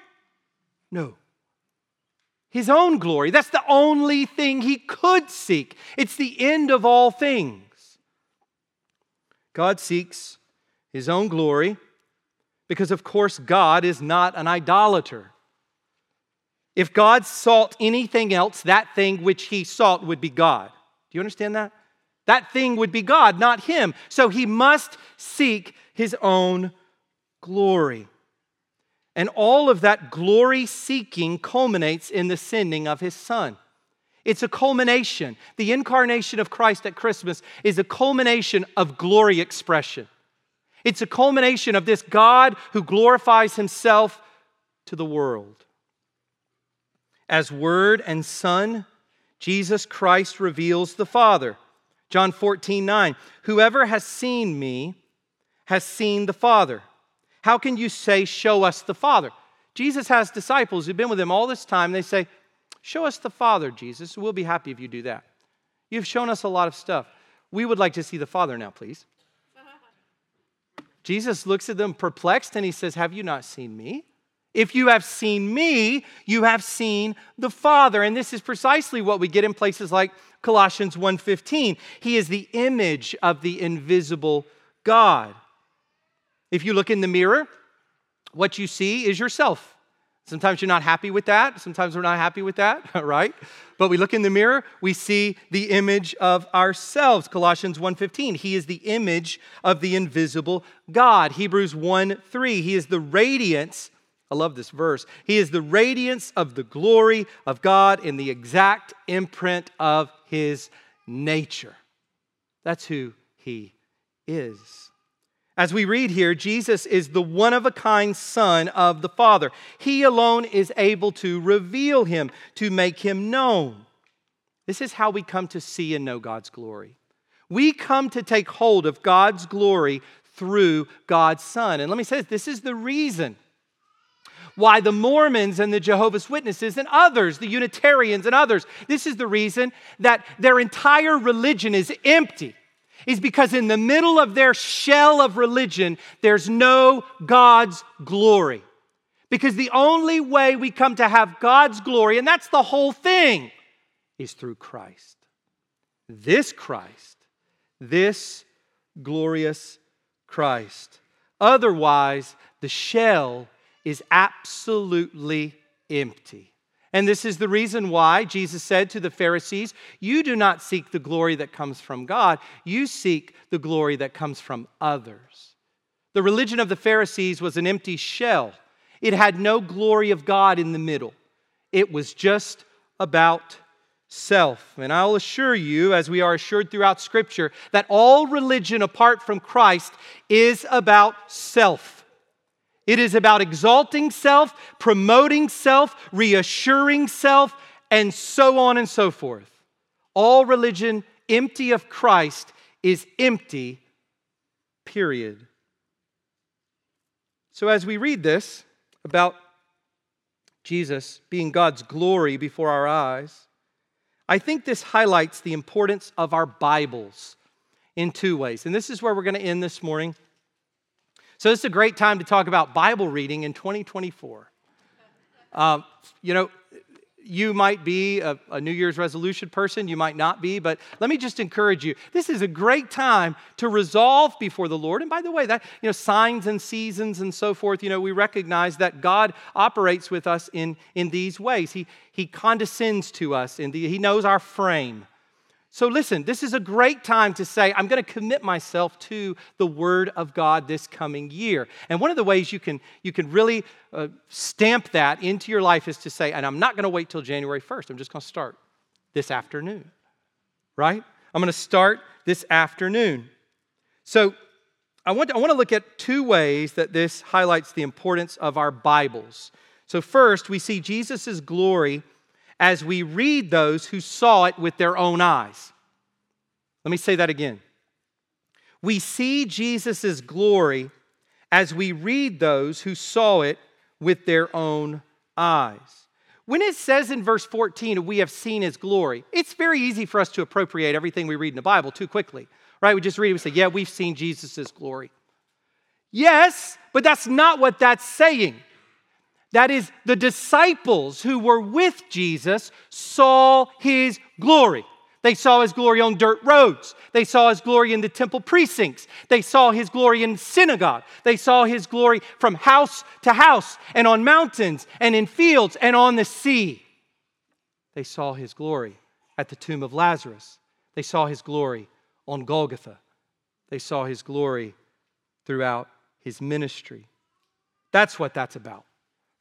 No. his own glory. That's the only thing he could seek. It's the end of all things. God seeks his own glory because, of course, God is not an idolater. If God sought anything else, that thing which he sought would be God. Do you understand that? That thing would be God, not him. So he must seek his own glory. And all of that glory seeking culminates in the sending of his son. It's a culmination. The incarnation of Christ at Christmas is a culmination of glory expression. It's a culmination of this God who glorifies himself to the world. As Word and Son, Jesus Christ reveals the Father. John 14, 9. Whoever has seen me has seen the Father. How can you say, Show us the Father? Jesus has disciples who've been with him all this time. They say, Show us the Father, Jesus. We'll be happy if you do that. You've shown us a lot of stuff. We would like to see the Father now, please. Jesus looks at them perplexed and he says, Have you not seen me? If you have seen me, you have seen the Father. And this is precisely what we get in places like Colossians 1:15. He is the image of the invisible God. If you look in the mirror, what you see is yourself. Sometimes you're not happy with that. Sometimes we're not happy with that, right? But we look in the mirror, we see the image of ourselves. Colossians 1:15. He is the image of the invisible God. Hebrews 1:3. He is the radiance I love this verse. He is the radiance of the glory of God in the exact imprint of his nature. That's who he is. As we read here, Jesus is the one of a kind Son of the Father. He alone is able to reveal him, to make him known. This is how we come to see and know God's glory. We come to take hold of God's glory through God's Son. And let me say this this is the reason why the Mormons and the Jehovah's Witnesses and others, the Unitarians and others, this is the reason that their entire religion is empty is because in the middle of their shell of religion, there's no God's glory. Because the only way we come to have God's glory, and that's the whole thing, is through Christ. This Christ, this glorious Christ. Otherwise, the shell is absolutely empty. And this is the reason why Jesus said to the Pharisees, You do not seek the glory that comes from God, you seek the glory that comes from others. The religion of the Pharisees was an empty shell, it had no glory of God in the middle. It was just about self. And I'll assure you, as we are assured throughout Scripture, that all religion apart from Christ is about self. It is about exalting self, promoting self, reassuring self, and so on and so forth. All religion empty of Christ is empty, period. So, as we read this about Jesus being God's glory before our eyes, I think this highlights the importance of our Bibles in two ways. And this is where we're going to end this morning. So, this is a great time to talk about Bible reading in 2024. Um, you know, you might be a, a, New Year's resolution person, you might not be, but let me just encourage you. This is a great time to resolve before the Lord. And by the way, that, you know, signs and seasons and so forth, you know, we recognize that God operates with us in, in these ways. He, he condescends to us, in the, He knows our frame. So, listen, this is a great time to say, I'm going to commit myself to the Word of God this coming year. And one of the ways you can, you can really uh, stamp that into your life is to say, and I'm not going to wait till January 1st. I'm just going to start this afternoon, right? I'm going to start this afternoon. So, I want, to, I want to look at two ways that this highlights the importance of our Bibles. So, first, we see Jesus' glory as we read those who saw it with their own eyes. Let me say that again. We see Jesus' glory as we read those who saw it with their own eyes. When it says in verse 14, we have seen his glory, it's very easy for us to appropriate everything we read in the Bible too quickly, right? We just read it, we say, yeah, we've seen Jesus' glory. Yes, but that's not what that's saying. That is, the disciples who were with Jesus saw his glory. They saw his glory on dirt roads. They saw his glory in the temple precincts. They saw his glory in synagogue. They saw his glory from house to house and on mountains and in fields and on the sea. They saw his glory at the tomb of Lazarus. They saw his glory on Golgotha. They saw his glory throughout his ministry. That's what that's about.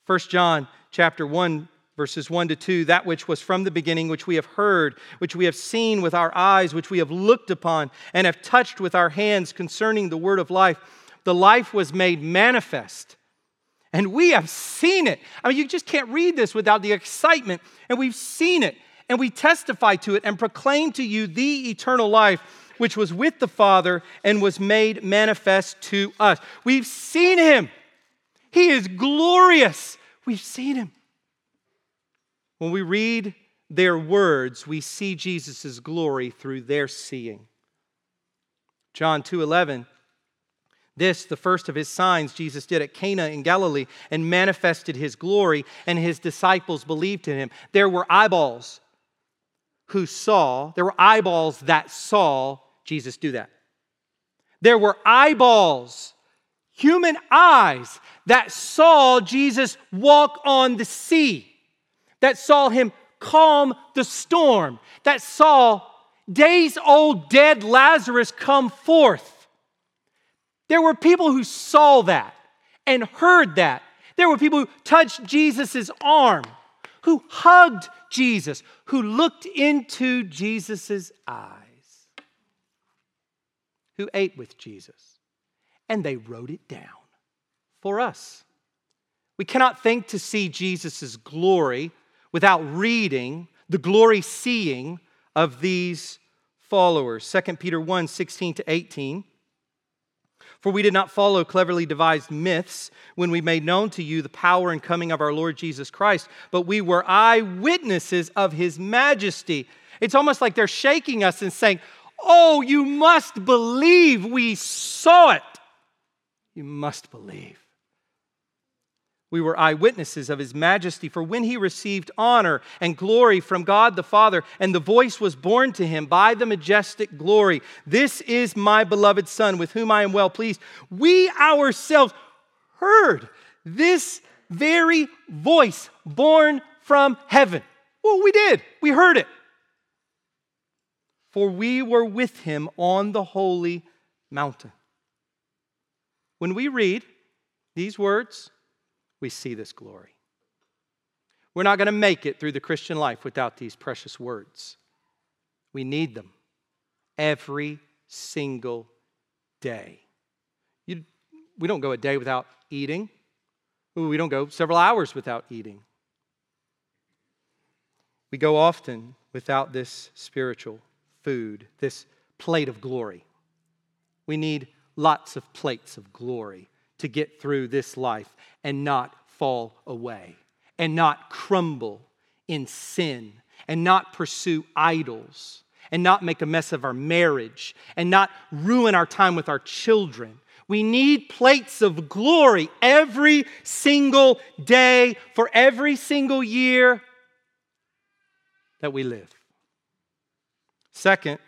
1 John chapter 1 verses 1 to 2 that which was from the beginning which we have heard which we have seen with our eyes which we have looked upon and have touched with our hands concerning the word of life the life was made manifest. And we have seen it. I mean you just can't read this without the excitement. And we've seen it. And we testify to it and proclaim to you the eternal life which was with the father and was made manifest to us. We've seen him he is glorious we've seen him when we read their words, we see Jesus' glory through their seeing. John 2:11 This, the first of his signs Jesus did at Cana in Galilee and manifested his glory, and his disciples believed in him. There were eyeballs who saw, there were eyeballs that saw Jesus do that. There were eyeballs, human eyes, that saw Jesus walk on the sea that saw him calm the storm, that saw days old dead Lazarus come forth. There were people who saw that and heard that. There were people who touched Jesus' arm, who hugged Jesus, who looked into Jesus' eyes, who ate with Jesus, and they wrote it down for us. We cannot think to see Jesus' glory without reading the glory seeing of these followers. 2 Peter 1 16 to 18. For we did not follow cleverly devised myths when we made known to you the power and coming of our Lord Jesus Christ, but we were eyewitnesses of his majesty. It's almost like they're shaking us and saying, Oh, you must believe we saw it. You must believe. We were eyewitnesses of his majesty, for when he received honor and glory from God the Father, and the voice was borne to him by the majestic glory This is my beloved Son, with whom I am well pleased. We ourselves heard this very voice borne from heaven. Well, we did. We heard it. For we were with him on the holy mountain. When we read these words, we see this glory. We're not going to make it through the Christian life without these precious words. We need them every single day. You, we don't go a day without eating. We don't go several hours without eating. We go often without this spiritual food, this plate of glory. We need lots of plates of glory to get through this life and not fall away and not crumble in sin and not pursue idols and not make a mess of our marriage and not ruin our time with our children. We need plates of glory every single day for every single year that we live. Second,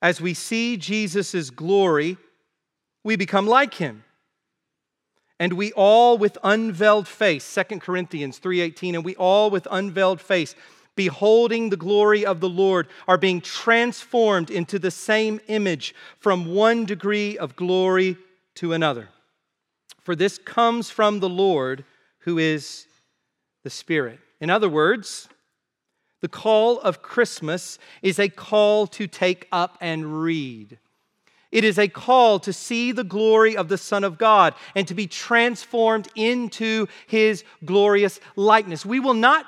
as we see Jesus' glory, we become like him. And we all with unveiled face, 2 Corinthians 3:18, and we all with unveiled face, beholding the glory of the Lord, are being transformed into the same image from one degree of glory to another. For this comes from the Lord who is the Spirit. In other words, the call of Christmas is a call to take up and read. It is a call to see the glory of the Son of God and to be transformed into his glorious likeness. We will not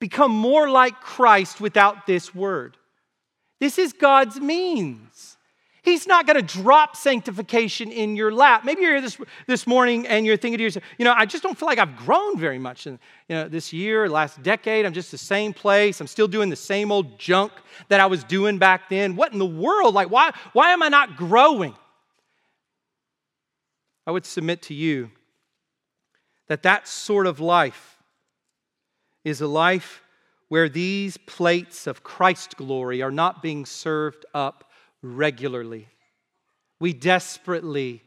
become more like Christ without this word. This is God's means. He's not going to drop sanctification in your lap. Maybe you're here this, this morning and you're thinking to yourself, you know, I just don't feel like I've grown very much in you know, this year, last decade. I'm just the same place. I'm still doing the same old junk that I was doing back then. What in the world? Like, why, why am I not growing? I would submit to you that that sort of life is a life where these plates of Christ glory are not being served up regularly. We desperately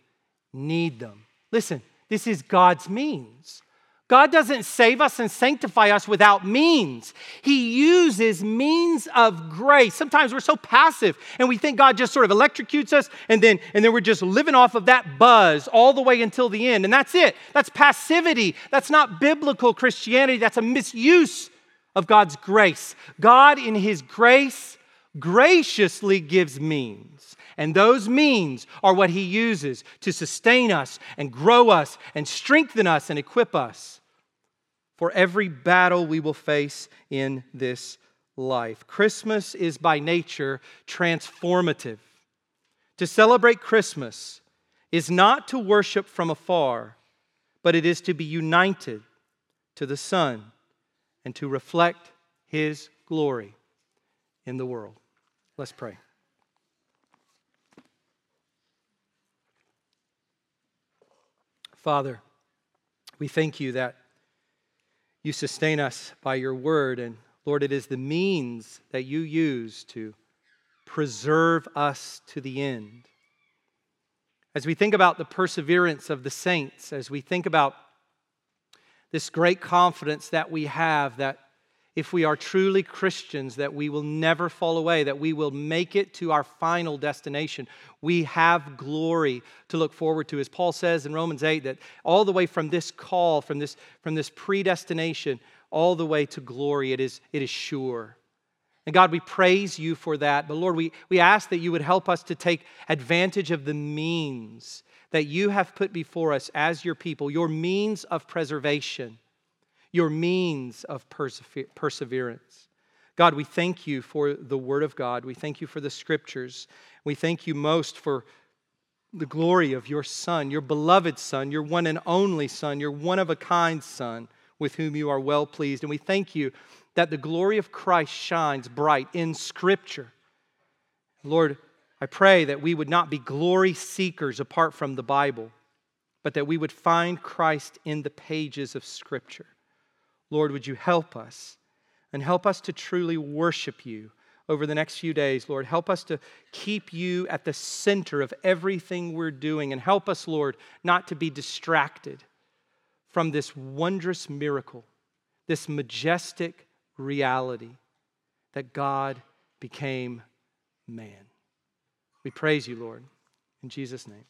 need them. Listen, this is God's means. God doesn't save us and sanctify us without means. He uses means of grace. Sometimes we're so passive and we think God just sort of electrocutes us and then, and then we're just living off of that buzz all the way until the end. And that's it. That's passivity. That's not biblical Christianity. That's a misuse of God's grace. God, in His grace, graciously gives means. And those means are what He uses to sustain us and grow us and strengthen us and equip us for every battle we will face in this life. Christmas is by nature transformative. To celebrate Christmas is not to worship from afar, but it is to be united to the Son and to reflect His glory in the world. Let's pray. Father, we thank you that you sustain us by your word. And Lord, it is the means that you use to preserve us to the end. As we think about the perseverance of the saints, as we think about this great confidence that we have that if we are truly Christians, that we will never fall away, that we will make it to our final destination. We have glory to look forward to. As Paul says in Romans 8, that all the way from this call, from this, from this predestination, all the way to glory, it is, it is sure. And God, we praise you for that. But Lord, we, we ask that you would help us to take advantage of the means that you have put before us as your people, your means of preservation your means of perseverance. God, we thank you for the Word of God. We thank you for the Scriptures. We thank you most for the glory of your Son, your beloved Son, your one and only Son, your one of a kind Son, with whom you are well pleased. And we thank you that the glory of Christ shines bright in Scripture. Lord, I pray that we would not be glory seekers apart from the Bible, but that we would find Christ in the pages of Scripture. Lord, would you help us and help us to truly worship you over the next few days, Lord. Help us to keep you at the center of everything we're doing and help us, Lord, not to be distracted from this wondrous miracle, this majestic reality that God became man. We praise you, Lord. In Jesus' name.